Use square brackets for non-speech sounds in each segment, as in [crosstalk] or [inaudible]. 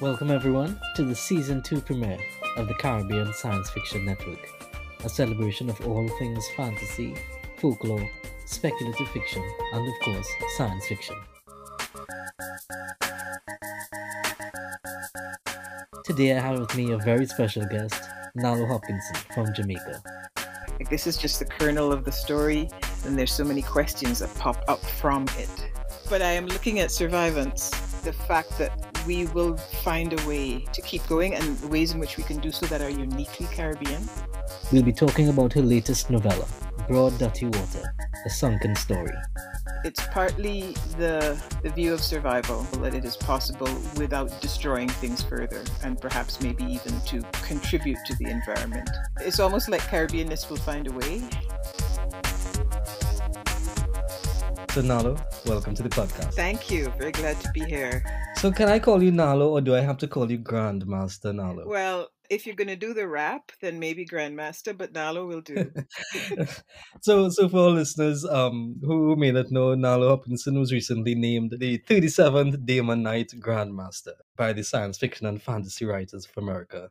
Welcome, everyone, to the season 2 premiere of the Caribbean Science Fiction Network, a celebration of all things fantasy, folklore, speculative fiction, and of course, science fiction. Today, I have with me a very special guest, Nalo Hopkinson from Jamaica. This is just the kernel of the story, and there's so many questions that pop up from it. But I am looking at survivance, the fact that we will find a way to keep going and ways in which we can do so that are uniquely Caribbean. We'll be talking about her latest novella, Broad Dutty Water, a sunken story. It's partly the, the view of survival, that it is possible without destroying things further and perhaps maybe even to contribute to the environment. It's almost like Caribbeanness will find a way. So, Nalo, welcome to the podcast. Thank you. Very glad to be here. So, can I call you Nalo or do I have to call you Grandmaster Nalo? Well, if you're going to do the rap, then maybe Grandmaster, but Nalo will do. [laughs] so, so for all listeners um, who may not know, Nalo Hopkinson was recently named the 37th Damon Knight Grandmaster by the Science Fiction and Fantasy Writers of America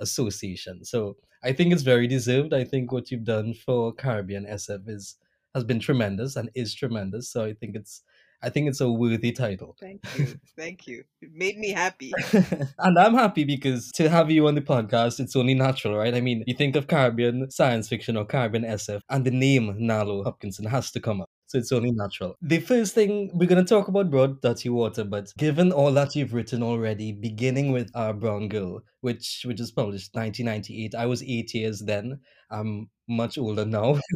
Association. So, I think it's very deserved. I think what you've done for Caribbean SF is has been tremendous and is tremendous. So I think it's I think it's a worthy title. Thank [laughs] you. Thank you. It made me happy. [laughs] and I'm happy because to have you on the podcast, it's only natural, right? I mean, you think of Caribbean science fiction or Caribbean SF, and the name Nalo Hopkinson has to come up. So it's only natural. The first thing we're going to talk about Broad Dutty Water, but given all that you've written already, beginning with Our Brown Girl, which which was published 1998, I was eight years then. I'm much older now. [laughs]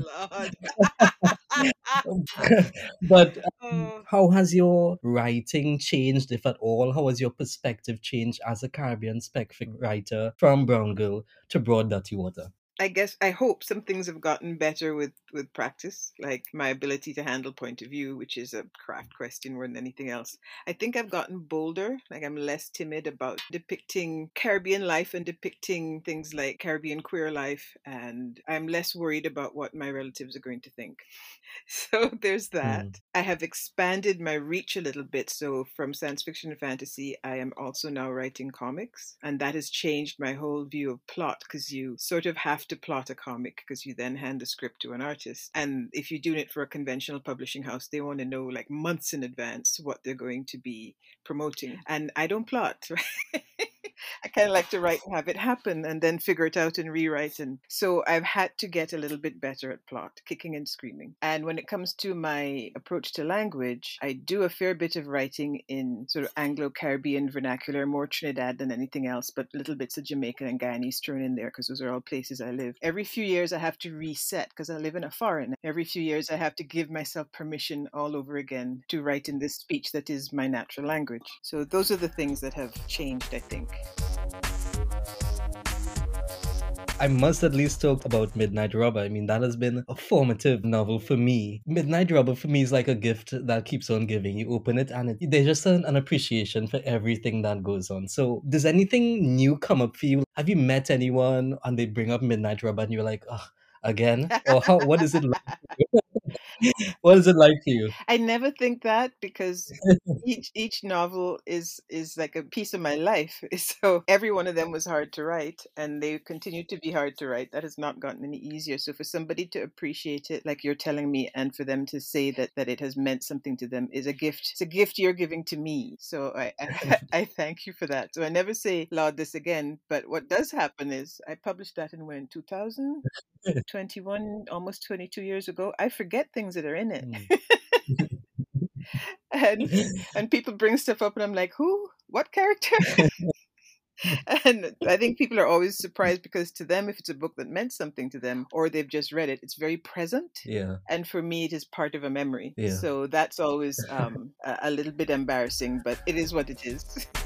[laughs] but um, [laughs] oh. how has your writing changed, if at all? How has your perspective changed as a Caribbean spec writer from Brown Girl to Broad Dutty Water? I guess I hope some things have gotten better with with practice, like my ability to handle point of view, which is a craft question more than anything else. I think I've gotten bolder, like I'm less timid about depicting Caribbean life and depicting things like Caribbean queer life, and I'm less worried about what my relatives are going to think. [laughs] So there's that. Mm. I have expanded my reach a little bit. So from science fiction and fantasy, I am also now writing comics, and that has changed my whole view of plot because you sort of have to plot a comic because you then hand the script to an artist. And if you're doing it for a conventional publishing house, they want to know like months in advance what they're going to be promoting. And I don't plot. Right? [laughs] I kind of like to write and have it happen and then figure it out and rewrite. And so I've had to get a little bit better at plot, kicking and screaming. And when it comes to my approach to language, I do a fair bit of writing in sort of Anglo Caribbean vernacular, more Trinidad than anything else, but little bits of Jamaican and Guyanese thrown in there because those are all places I live. Every few years, I have to reset because I live in a foreign. Every few years, I have to give myself permission all over again to write in this speech that is my natural language. So those are the things that have changed, I think. I must at least talk about Midnight Robber. I mean, that has been a formative novel for me. Midnight Robber for me is like a gift that keeps on giving. You open it and it, there's just an, an appreciation for everything that goes on. So, does anything new come up for you? Have you met anyone and they bring up Midnight Robber and you're like, oh, again? [laughs] Or how, what is it like? [laughs] what is it like to you? I never think that because [laughs] each each novel is is like a piece of my life. So every one of them was hard to write, and they continue to be hard to write. That has not gotten any easier. So for somebody to appreciate it, like you're telling me, and for them to say that that it has meant something to them, is a gift. It's a gift you're giving to me. So I I, I thank you for that. So I never say laud this again. But what does happen is I published that in when 2021, almost 22 years ago. I forget things things that are in it. Mm. [laughs] and and people bring stuff up and I'm like, who? What character? [laughs] and I think people are always surprised because to them, if it's a book that meant something to them or they've just read it, it's very present. Yeah. And for me, it is part of a memory. Yeah. So that's always um, a, a little bit embarrassing, but it is what it is. [laughs]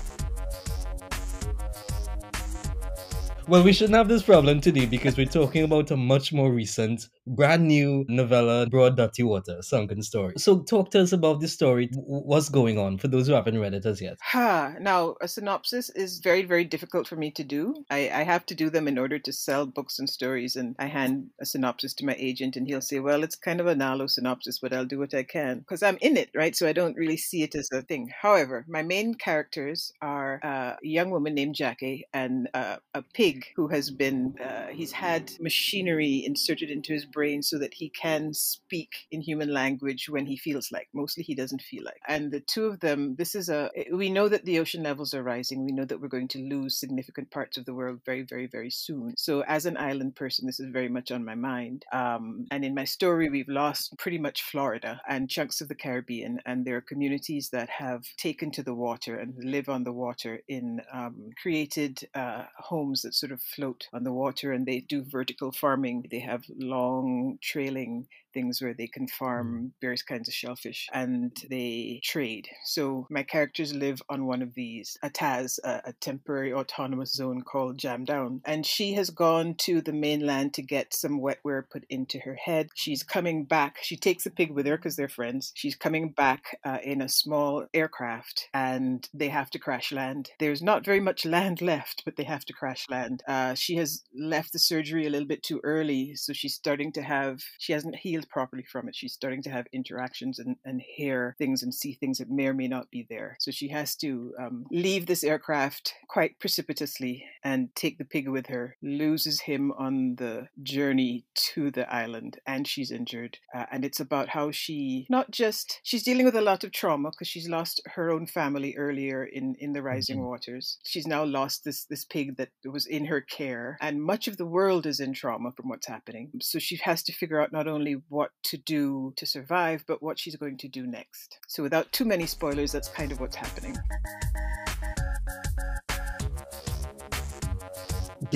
Well, we shouldn't have this problem today because we're talking about a much more recent brand new novella, Broad Dutty Water, Sunken Story. So talk to us about the story. What's going on for those who haven't read it as yet? Ha! Now, a synopsis is very, very difficult for me to do. I, I have to do them in order to sell books and stories, and I hand a synopsis to my agent, and he'll say, well, it's kind of a narrow synopsis, but I'll do what I can because I'm in it, right? So I don't really see it as a thing. However, my main characters are a young woman named Jackie and a pig who has been, uh, he's had machinery inserted into his brain so that he can speak in human language when he feels like. Mostly he doesn't feel like. And the two of them, this is a, we know that the ocean levels are rising. We know that we're going to lose significant parts of the world very, very, very soon. So as an island person, this is very much on my mind. Um, and in my story, we've lost pretty much Florida and chunks of the Caribbean. And there are communities that have taken to the water and live on the water in um, created uh, homes that sort of float on the water and they do vertical farming. They have long trailing things where they can farm various kinds of shellfish and they trade. So my characters live on one of these, Ataz, a, a temporary autonomous zone called Jam Down. And she has gone to the mainland to get some wetware put into her head. She's coming back. She takes a pig with her because they're friends. She's coming back uh, in a small aircraft and they have to crash land. There's not very much land left, but they have to crash land. Uh, she has left the surgery a little bit too early, so she's starting to have, she hasn't healed properly from it. She's starting to have interactions and, and hear things and see things that may or may not be there. So she has to um, leave this aircraft quite precipitously and take the pig with her, loses him on the journey to the island, and she's injured. Uh, and it's about how she not just, she's dealing with a lot of trauma because she's lost her own family earlier in, in the rising mm-hmm. waters. She's now lost this, this pig that was in her care, and much of the world is in trauma from what's happening. So she has to figure out not only what to do to survive, but what she's going to do next. So, without too many spoilers, that's kind of what's happening.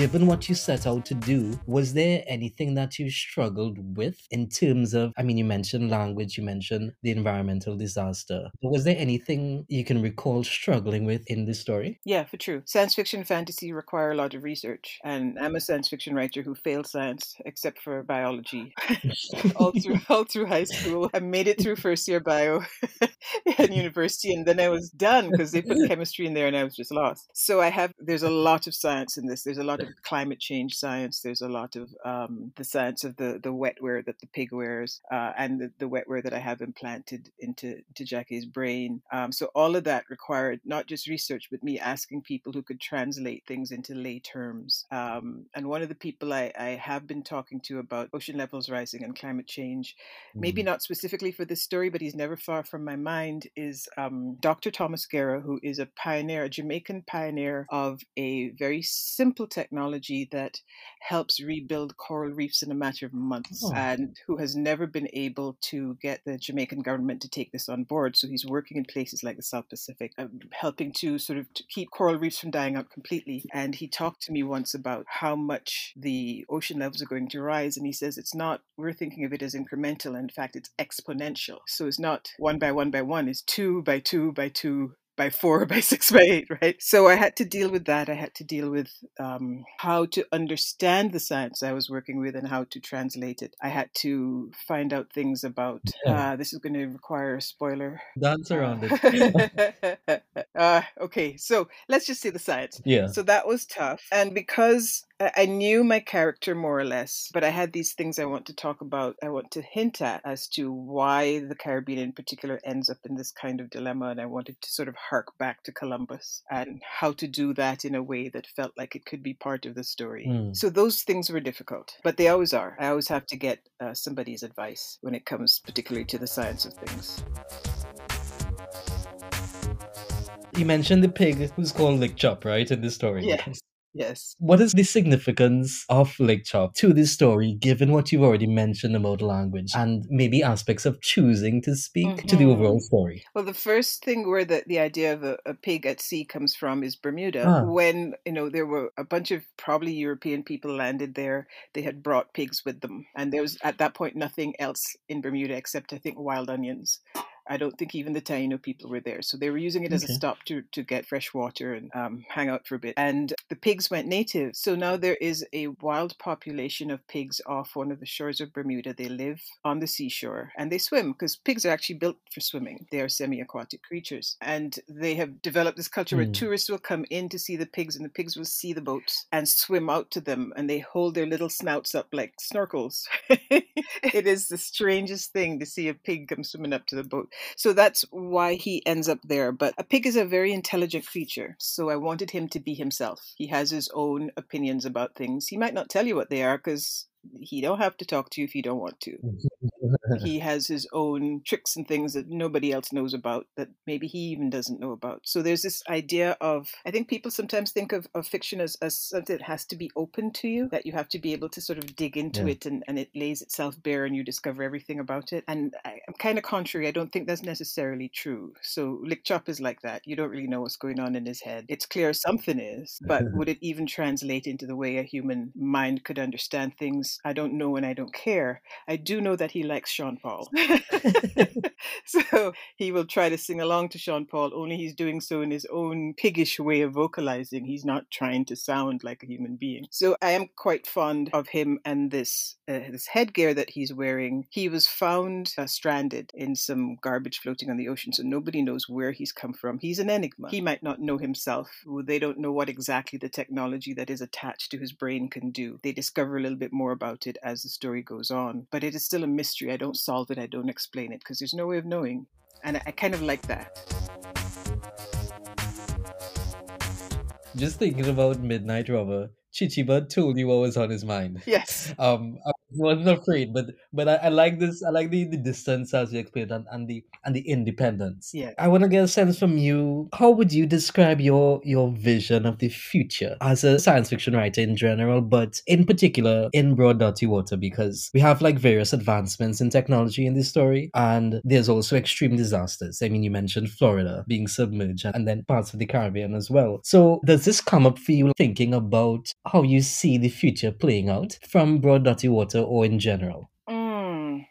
Given what you set out to do, was there anything that you struggled with in terms of, I mean, you mentioned language, you mentioned the environmental disaster. Was there anything you can recall struggling with in this story? Yeah, for true. Science fiction fantasy require a lot of research. And I'm a science fiction writer who failed science, except for biology, [laughs] all through [laughs] all through high school. I made it through first year bio [laughs] in university, and then I was done because they put chemistry in there and I was just lost. So I have, there's a lot of science in this. There's a lot of climate change science. There's a lot of um, the science of the the wetware that the pig wears, uh, and the, the wetware that I have implanted into to Jackie's brain. Um, so all of that required not just research, but me asking people who could translate things into lay terms. Um, and one of the people I, I have been talking to about ocean levels rising and climate change, mm. maybe not specifically for this story, but he's never far from my mind, is um, Dr. Thomas Guerra, who is a pioneer, a Jamaican pioneer of a very simple technology technology that helps rebuild coral reefs in a matter of months oh. and who has never been able to get the Jamaican government to take this on board. So he's working in places like the South Pacific, um, helping to sort of to keep coral reefs from dying out completely. And he talked to me once about how much the ocean levels are going to rise. And he says it's not, we're thinking of it as incremental. In fact, it's exponential. So it's not one by one by one, it's two by two by two by four, by [laughs] six, by eight, right? So I had to deal with that. I had to deal with um, how to understand the science I was working with and how to translate it. I had to find out things about yeah. uh, this is going to require a spoiler. Dance around it. [laughs] uh, okay, so let's just say the science. Yeah. So that was tough. And because I knew my character more or less, but I had these things I want to talk about, I want to hint at as to why the Caribbean in particular ends up in this kind of dilemma. And I wanted to sort of hark back to Columbus and how to do that in a way that felt like it could be part of the story. Mm. So those things were difficult, but they always are. I always have to get uh, somebody's advice when it comes particularly to the science of things. You mentioned the pig who's called Lick Chop, right, in this story? Yes. Yes. What is the significance of Lick Chop to this story, given what you've already mentioned about language and maybe aspects of choosing to speak mm-hmm. to the mm-hmm. overall story? Well, the first thing where the, the idea of a, a pig at sea comes from is Bermuda. Ah. When, you know, there were a bunch of probably European people landed there, they had brought pigs with them. And there was at that point nothing else in Bermuda except, I think, wild onions. I don't think even the Taino people were there. So they were using it as Okay. a stop to, to get fresh water and um, hang out for a bit. And the pigs went native. So now there is a wild population of pigs off one of the shores of Bermuda. They live on the seashore and they swim because pigs are actually built for swimming. They are semi aquatic creatures. And they have developed this culture where Hmm. tourists will come in to see the pigs and the pigs will see the boats and swim out to them and they hold their little snouts up like snorkels. [laughs] it is the strangest thing to see a pig come swimming up to the boat. So that's why he ends up there. But a pig is a very intelligent creature. So I wanted him to be himself. He has his own opinions about things. He might not tell you what they are because he don't have to talk to you if you don't want to. [laughs] He has his own tricks and things that nobody else knows about that maybe he even doesn't know about. So there's this idea of I think people sometimes think of, of fiction as, as something that has to be open to you, that you have to be able to sort of dig into Yeah. it and, and it lays itself bare and you discover everything about it. And I, I'm kind of contrary. I don't think that's necessarily true. So Lick Chop is like that. You don't really know what's going on in his head. It's clear something is, but would [laughs] it even translate into the way a human mind could understand things? I don't know and I don't care. I do know that he likes Sean Paul. [laughs] [laughs] so he will try to sing along to Sean Paul, only he's doing so in his own piggish way of vocalizing. He's not trying to sound like a human being. So I am quite fond of him and this uh, this headgear that he's wearing. He was found uh, stranded in some garbage floating on the ocean, so nobody knows where he's come from. He's an enigma. He might not know himself. They don't know what exactly the technology that is attached to his brain can do. They discover a little bit more about it as the story goes on, but it is still a mystery. I don't solve it, I don't explain it because there's no way of knowing. And I, I kind of like that. Just thinking about Midnight Robber, Chichibud told you what was on his mind. Yes. [laughs] Um, I wasn't afraid, but but I, I like this. I like the, the distance as you explained, and, and the and the independence. Yeah. I want to get a sense from you. How would you describe your your vision of the future as a science fiction writer in general, but in particular in Broad Dutty Water? Because we have like various advancements in technology in this story, and there's also extreme disasters. I mean, you mentioned Florida being submerged, and then parts of the Caribbean as well. So does this come up for you thinking about how you see the future playing out from Broad Dutty Water or in general? Mm,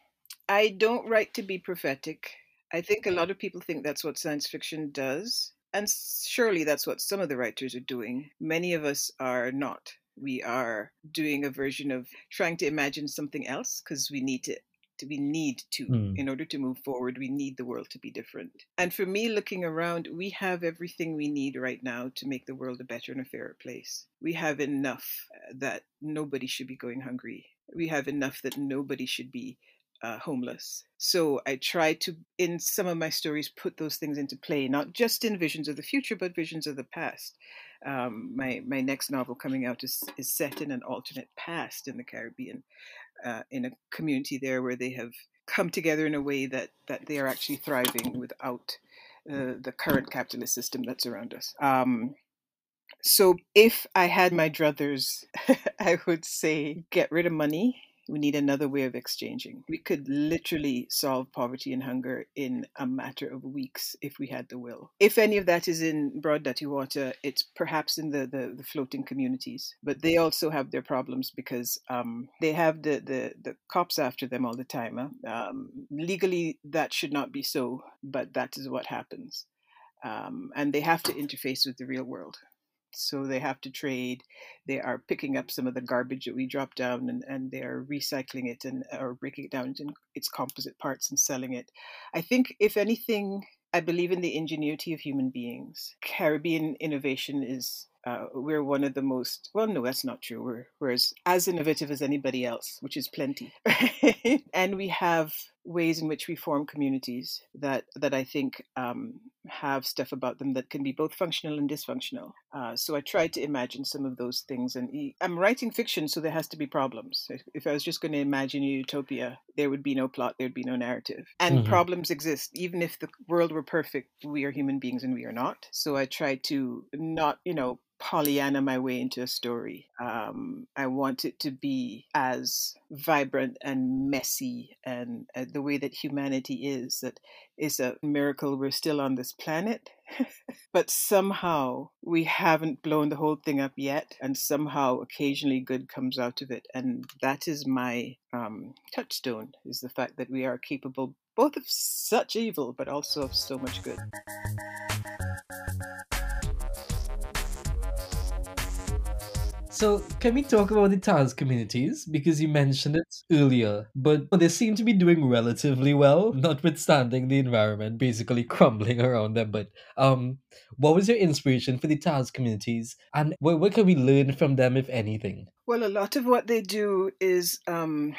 I don't write to be prophetic. I think a lot of people think that's what science fiction does. And surely that's what some of the writers are doing. Many of us are not. We are doing a version of trying to imagine something else because we need to. To- We need to, Hmm. in order to move forward, we need the world to be different. And for me, looking around, we have everything we need right now to make the world a better and a fairer place. We have enough uh, that nobody should be going hungry. We have enough that nobody should be uh, homeless. So I try to, in some of my stories, put those things into play, not just in visions of the future, but visions of the past. Um, my my next novel coming out is is set in an alternate past in the Caribbean, uh, in a community there where they have come together in a way that that they are actually thriving without uh, the current capitalist system that's around us. Um, so if I had my druthers, [laughs] I would say get rid of money. We need another way of exchanging. We could literally solve poverty and hunger in a matter of weeks if we had the will. If any of that is in Broad Dutty Water, it's perhaps in the, the, the floating communities. But they also have their problems because um, they have the, the, the cops after them all the time. Huh? Um, legally, that should not be so, but that is what happens. Um, and they have to interface with the real world so they have to trade they are picking up some of the garbage that we drop down and, and they are recycling it and or breaking it down into its composite parts and selling it. I think if anything i believe in the ingenuity of human beings. Caribbean innovation is uh, we're one of the most well no that's not true. We're, we're as, as innovative as anybody else which is plenty. [laughs] And we have ways in which we form communities that that I think um, have stuff about them that can be both functional and dysfunctional. Uh, so I tried to imagine some of those things, and e- I'm writing fiction, so there has to be problems. If, if I was just going to imagine a utopia, there would be no plot, there would be no narrative, and Mhm. problems exist. Even if the world were perfect, we are human beings and we are not. So I try to not, you know, Pollyanna my way into a story. Um, I want it to be as vibrant and messy and the way that humanity is that is a miracle we're still on this planet [laughs] but somehow we haven't blown the whole thing up yet and somehow occasionally good comes out of it and that is my um, touchstone is the fact that we are capable both of such evil but also of so much good So, can we talk about the TAZ communities? Because you mentioned it earlier, but they seem to be doing relatively well, notwithstanding the environment basically [laughs] crumbling around them. But um, what was your inspiration for the TAZ communities, and what, what can we learn from them, if anything? Well, a lot of what they do is um,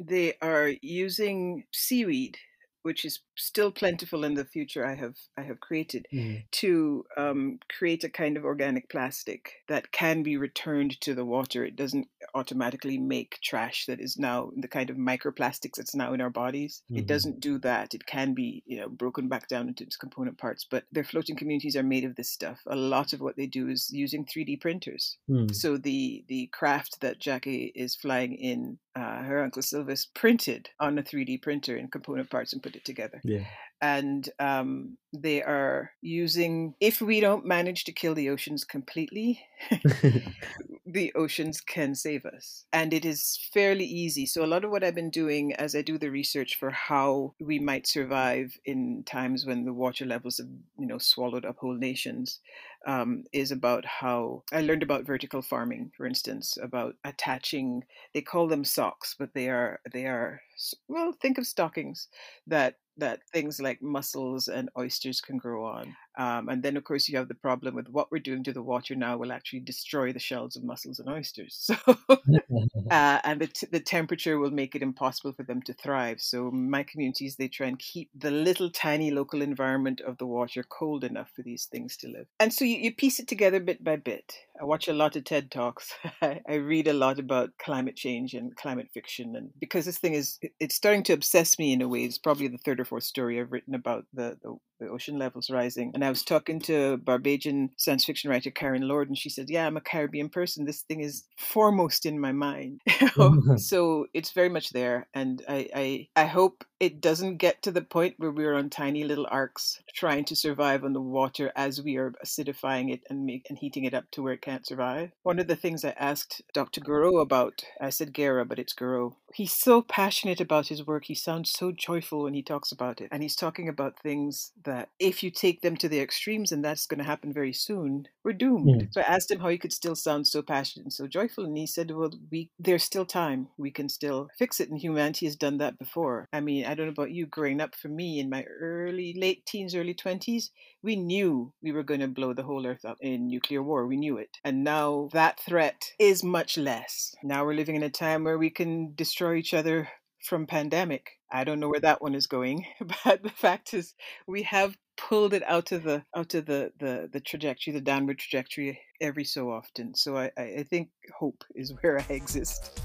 they are using seaweed which is still plentiful in the future I have I have created Mm. to um, create a kind of organic plastic that can be returned to the water. It doesn't automatically make trash that is now the kind of microplastics that's now in our bodies. It Mhm. doesn't do that. It can be you know broken back down into its component parts, but their floating communities are made of this stuff. A lot of what they do is using 3D printers. Mm. So the the craft that Jackie is flying in, uh, her uncle Silvis printed on a 3D printer in component parts and put it together. Yeah. And um, they are using. If we don't manage to kill the oceans completely, [laughs] [laughs] the oceans can save us. And it is fairly easy. So, a lot of what I've been doing as I do the research for how we might survive in times when the water levels have, you know, swallowed up whole nations um, is about how I learned about vertical farming, for instance, about attaching, they call them socks, but they are, they are, well, think of stockings that that things like mussels and oysters can grow on. Um, and then, of course, you have the problem with what we're doing to the water now will actually destroy the shells of mussels and oysters. [laughs] So, [laughs] uh, and the, t- the temperature will make it impossible for them to thrive. So, my communities they try and keep the little tiny local environment of the water cold enough for these things to live. And so you, you piece it together bit by bit. I watch a lot of TED talks. [laughs] I, read a lot about climate change and climate fiction, and because this thing is it- it's starting to obsess me in a way. It's probably the third or fourth story I've written about the, the the ocean levels rising. And I was talking to Barbadian science fiction writer Karen Lord, and she said, "Yeah, I'm a Caribbean person. This thing is foremost in my mind." [laughs] [laughs] so it's very much there, and I, I I hope it doesn't get to the point where we're on tiny little arks trying to survive on the water as we are acidifying it and make and heating it up to where it can't survive. One of the things I asked Dr. Goreau about, I said Gera, but it's Goreau. He's so passionate about his work. He sounds so joyful when he talks about it, and he's talking about things that if you take them to the extremes, and that's going to happen very soon, we're doomed. Mm. So I asked him how he could still sound so passionate and so joyful, and he said, "Well, we there's still time. We can still fix it, and humanity has done that before. I mean, I don't know about you. Growing up, for me in my early late teens, early twenties, we knew we were going to blow the whole earth up in nuclear war. We knew it, and now that threat is much less. Now we're living in a time where we can destroy each other." From pandemic, I don't know where that one is going, [laughs] but the fact is, we have pulled it out of the out of the the, the trajectory, the downward trajectory every so often. So I I think hope is [laughs] where I exist.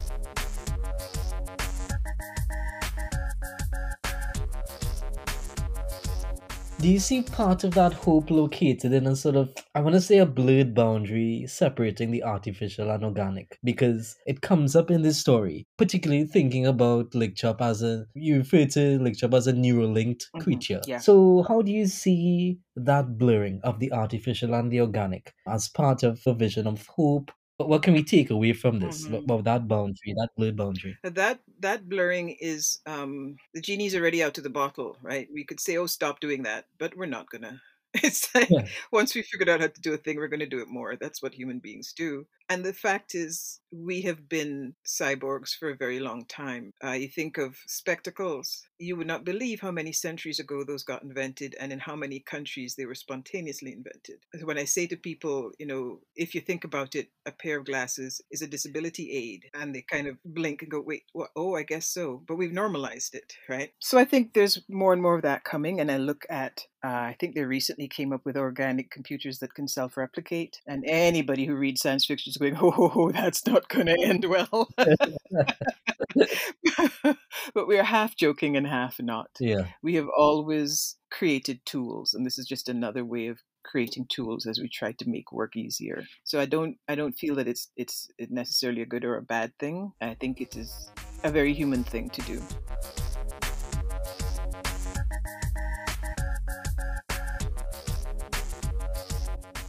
Do you see part of that hope located in a sort of, I want to say, a blurred boundary separating the artificial and organic? Because it comes up in this story, particularly thinking about Lickchop as a, you refer to Lickchop as a neurolinked Mhm, creature. yeah. So, how do you see that blurring of the artificial and the organic as part of a vision of hope? What what can we take away from this, Mhm. about that boundary, that blurred boundary? That that blurring is um, the genie's already out of the bottle, right? We could say, "Oh, stop doing that," but we're not gonna. It's like Yeah. once we figured out how to do a thing, we're going to do it more. That's what human beings do. And the fact is, we have been cyborgs for a very long time. Uh, you think of spectacles. You would not believe how many centuries ago those got invented and in how many countries they were spontaneously invented. When I say to people, you know, if you think about it, a pair of glasses is a disability aid. And they kind of blink and go, wait, oh, I guess so. But we've normalized it, right? So I think there's more and more of that coming. And I look at, uh, I think they recently came up with organic computers that can self replicate. And anybody who reads science fiction is going, [laughs] oh, that's not going to end well. [laughs] but we are half joking and half not. Yeah. We have always created tools, and this is just another way of creating tools as we try to make work easier. So I don't I don't feel that it's it's necessarily a good or a bad thing. I think it is a very human thing to do.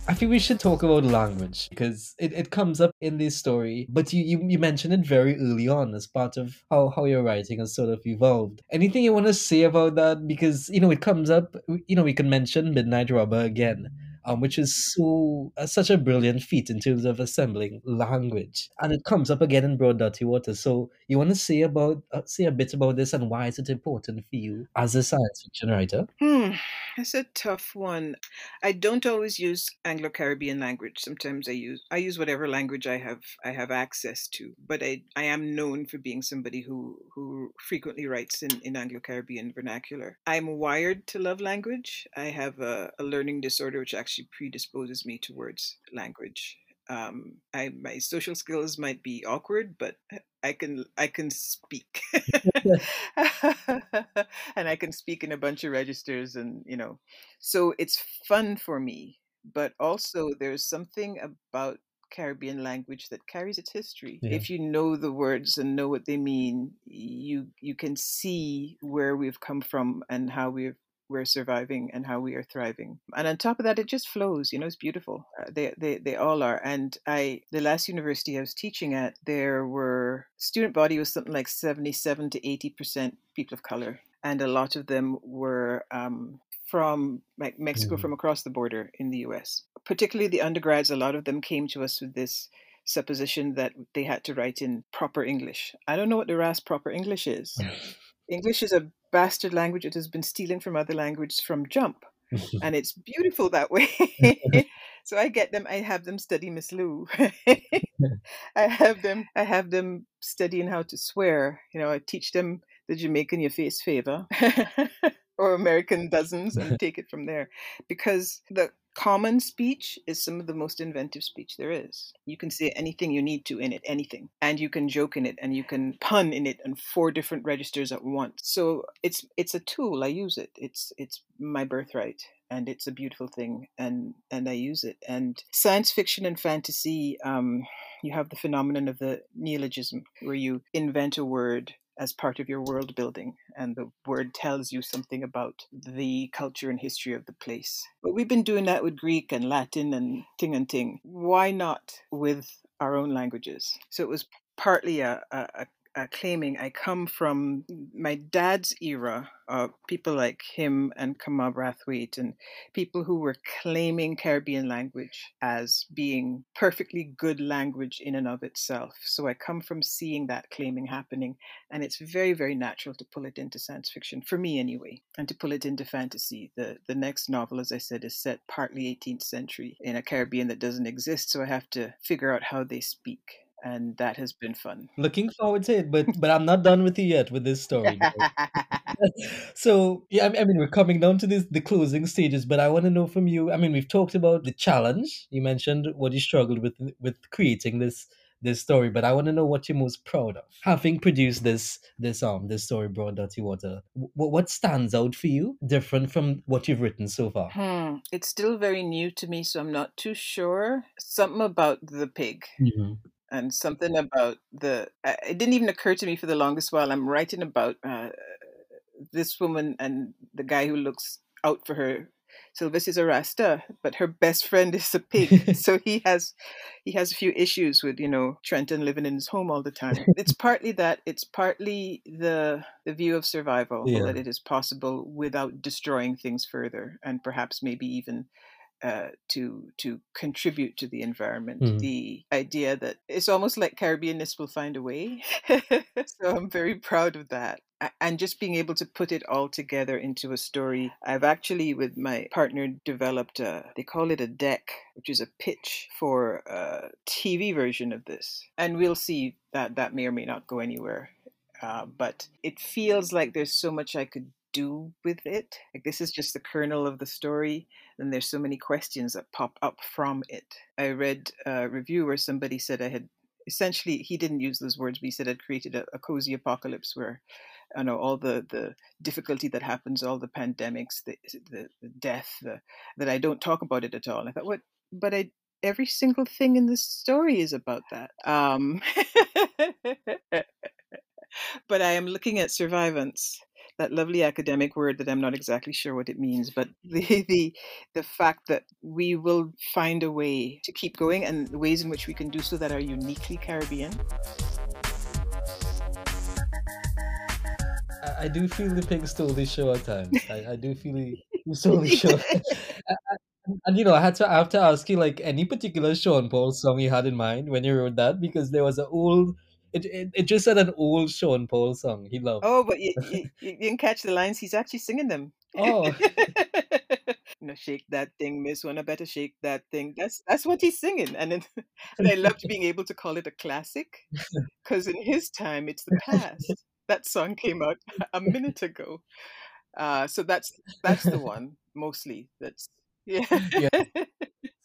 I think we should talk about language because it, it comes up in this story, but you, you, you mentioned it very early on as part of how, how your writing has sort of evolved. Anything you want to say about that? Because, you know, it comes up, you know, we can mention Midnight Robber again. Um, which is so uh, such a brilliant feat in terms of assembling language, and it comes up again in Broad Dutty Water. So, you want to say about uh, say a bit about this and why is it important for you as a science fiction writer? Hmm, it's a tough one. I don't always use Anglo Caribbean language. Sometimes I use I use whatever language I have I have access to. But I I am known for being somebody who who frequently writes in, in Anglo Caribbean vernacular. I'm wired to love language. I have a, a learning disorder which actually predisposes me towards language. Um, I my social skills might be awkward, but I can I can speak, [laughs] [laughs] and I can speak in a bunch of registers, and you know, so it's fun for me. But also, there's something about Caribbean language that carries its history. Yeah. If you know the words and know what they mean, you you can see where we've come from and how we've we're surviving and how we are thriving. And on top of that, it just flows. You know, it's beautiful. Uh, they, they they all are. And I, the last university I was teaching at, there were student body was something like seventy-seven to eighty percent people of color, and a lot of them were um, from like Mexico, Mm. from across the border in the U.S. Particularly the undergrads, a lot of them came to us with this supposition that they had to write in proper English. I don't know what the RAS proper English is. [laughs] English is a bastard language. It has been stealing from other languages from jump, [laughs] and it's beautiful that way. [laughs] [laughs] so I get them. I have them study Miss Lou. I have them. I have them studying how to swear. You know, I teach them the Jamaican your face favor. or American dozens and take it from there. Because the common speech is some of the most inventive speech there is. You can say anything you need to in it, anything. And you can joke in it and you can pun in it on four different registers at once. So it's it's a tool. I use it. It's it's my birthright and it's a beautiful thing and and I use it. And science fiction and fantasy, um, you have the phenomenon of the neologism where you invent a word as part of your world building, and the word tells you something about the culture and history of the place. But we've been doing that with Greek and Latin and ting and ting. Why not with our own languages? So it was partly a, a, a claiming I come from my dad's era, uh, people like him and Kamau Brathwaite, and people who were claiming Caribbean language as being perfectly good language in and of itself. So I come from seeing that claiming happening, and it's very, very natural to pull it into science fiction, for me anyway, and to pull it into fantasy. The, the next novel, as I said, is set partly 18th century in a Caribbean that doesn't exist, so I have to figure out how they speak and that has been fun. Looking forward to it, but but I'm not done with you yet with this story. [laughs] so yeah, I mean, we're coming down to this the closing stages, but I want to know from you. I mean, we've talked about the challenge. You mentioned what you struggled with with creating this this story, but I want to know what you're most proud of, having produced this this um this story, Broad Dutty Water. W- what stands out for you, different from what you've written so far? Hmm. It's still very new to me, so I'm not too sure. Something about the pig. Mm-hmm and something about the it didn't even occur to me for the longest while i'm writing about uh, this woman and the guy who looks out for her Sylvis is a rasta but her best friend [laughs] is a pig [laughs] so he has he has a few issues with you know trenton living in his home all the time it's [laughs] partly that it's partly the the view of survival Yeah. that it is possible without destroying things further and perhaps maybe even uh, to to contribute to the environment. Mhm. The idea that it's almost like Caribbeanness will find a way. [laughs] so I'm very proud of that. And just being able to put it all together into a story. I've actually, with my partner, developed a, they call it a deck, which is a pitch for a TV version of this. And we'll see that that may or may not go anywhere. Uh, but it feels like there's so much I could do with it. Like this is just the kernel of the story and there's so many questions that pop up from it. I read a review where somebody said I had essentially, he didn't use those words, but he said I'd created a, a cozy apocalypse where you know all the the difficulty that happens, all the pandemics, the the, the death, the, that I don't talk about it at all. And I thought, what? But I every single thing in this story is about that. Um, [laughs] but I am looking at survivance that lovely academic word that I'm not exactly sure what it means, but [laughs] the the the fact that we will find a way to keep going and the ways in which we can do so that are uniquely Caribbean. I, I do feel the pig stole the show at times. I, I do feel he [laughs] stole the show. [laughs] and you know, I had to I have to ask you like any particular Sean Paul song you had in mind when you wrote that because there was an old it, it, it just said an old Sean Paul song he loved. Oh, but you, you, [laughs] you didn't catch the lines. He's actually singing them. Oh. [laughs] you know, shake that thing, Miss Annabella shake that thing. That's that's what he's singing, and then, [laughs] and I loved being able to call it a classic because in his time it's the past. That song came out a minute ago, uh, so that's that's the one mostly. That's yeah. yeah.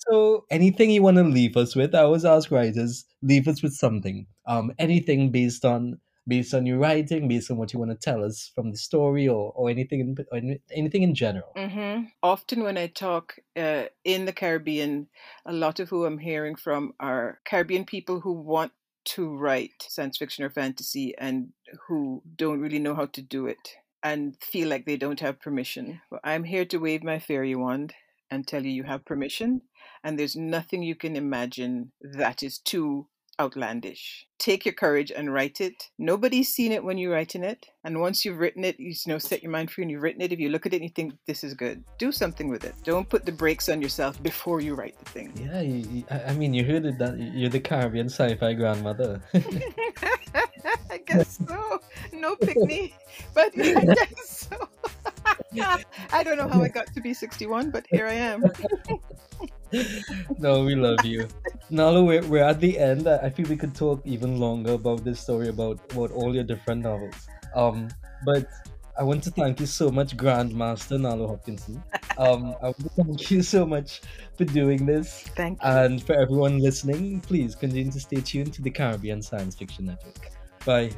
So, anything you want to leave us with? I always ask writers, leave us with something. Um, anything based on based on your writing, based on what you want to tell us from the story, or or anything in, or anything in general. Mm-hmm. Often, when I talk uh, in the Caribbean, a lot of who I'm hearing from are Caribbean people who want to write science fiction or fantasy and who don't really know how to do it and feel like they don't have permission. Well, I'm here to wave my fairy wand and tell you you have permission and there's nothing you can imagine that is too outlandish. Take your courage and write it. Nobody's seen it when you're writing it. And once you've written it, you know, set your mind free and you've written it. If you look at it and you think this is good, do something with it. Don't put the brakes on yourself before you write the thing. Yeah, you, I mean, you heard it that you're the Caribbean sci-fi grandmother. [laughs] I guess so. No picnic, but [laughs] I guess so. [laughs] I don't know how I got to be 61, but here I am. [laughs] no, we love you. Nalo, we're, we're at the end. I feel we could talk even longer about this story, about, about all your different novels. Um, but I want to thank you so much, Grandmaster Nalo Hopkinson. Um, I want to thank you so much for doing this. Thank you. And for everyone listening, please continue to stay tuned to the Caribbean Science Fiction Network. Bye.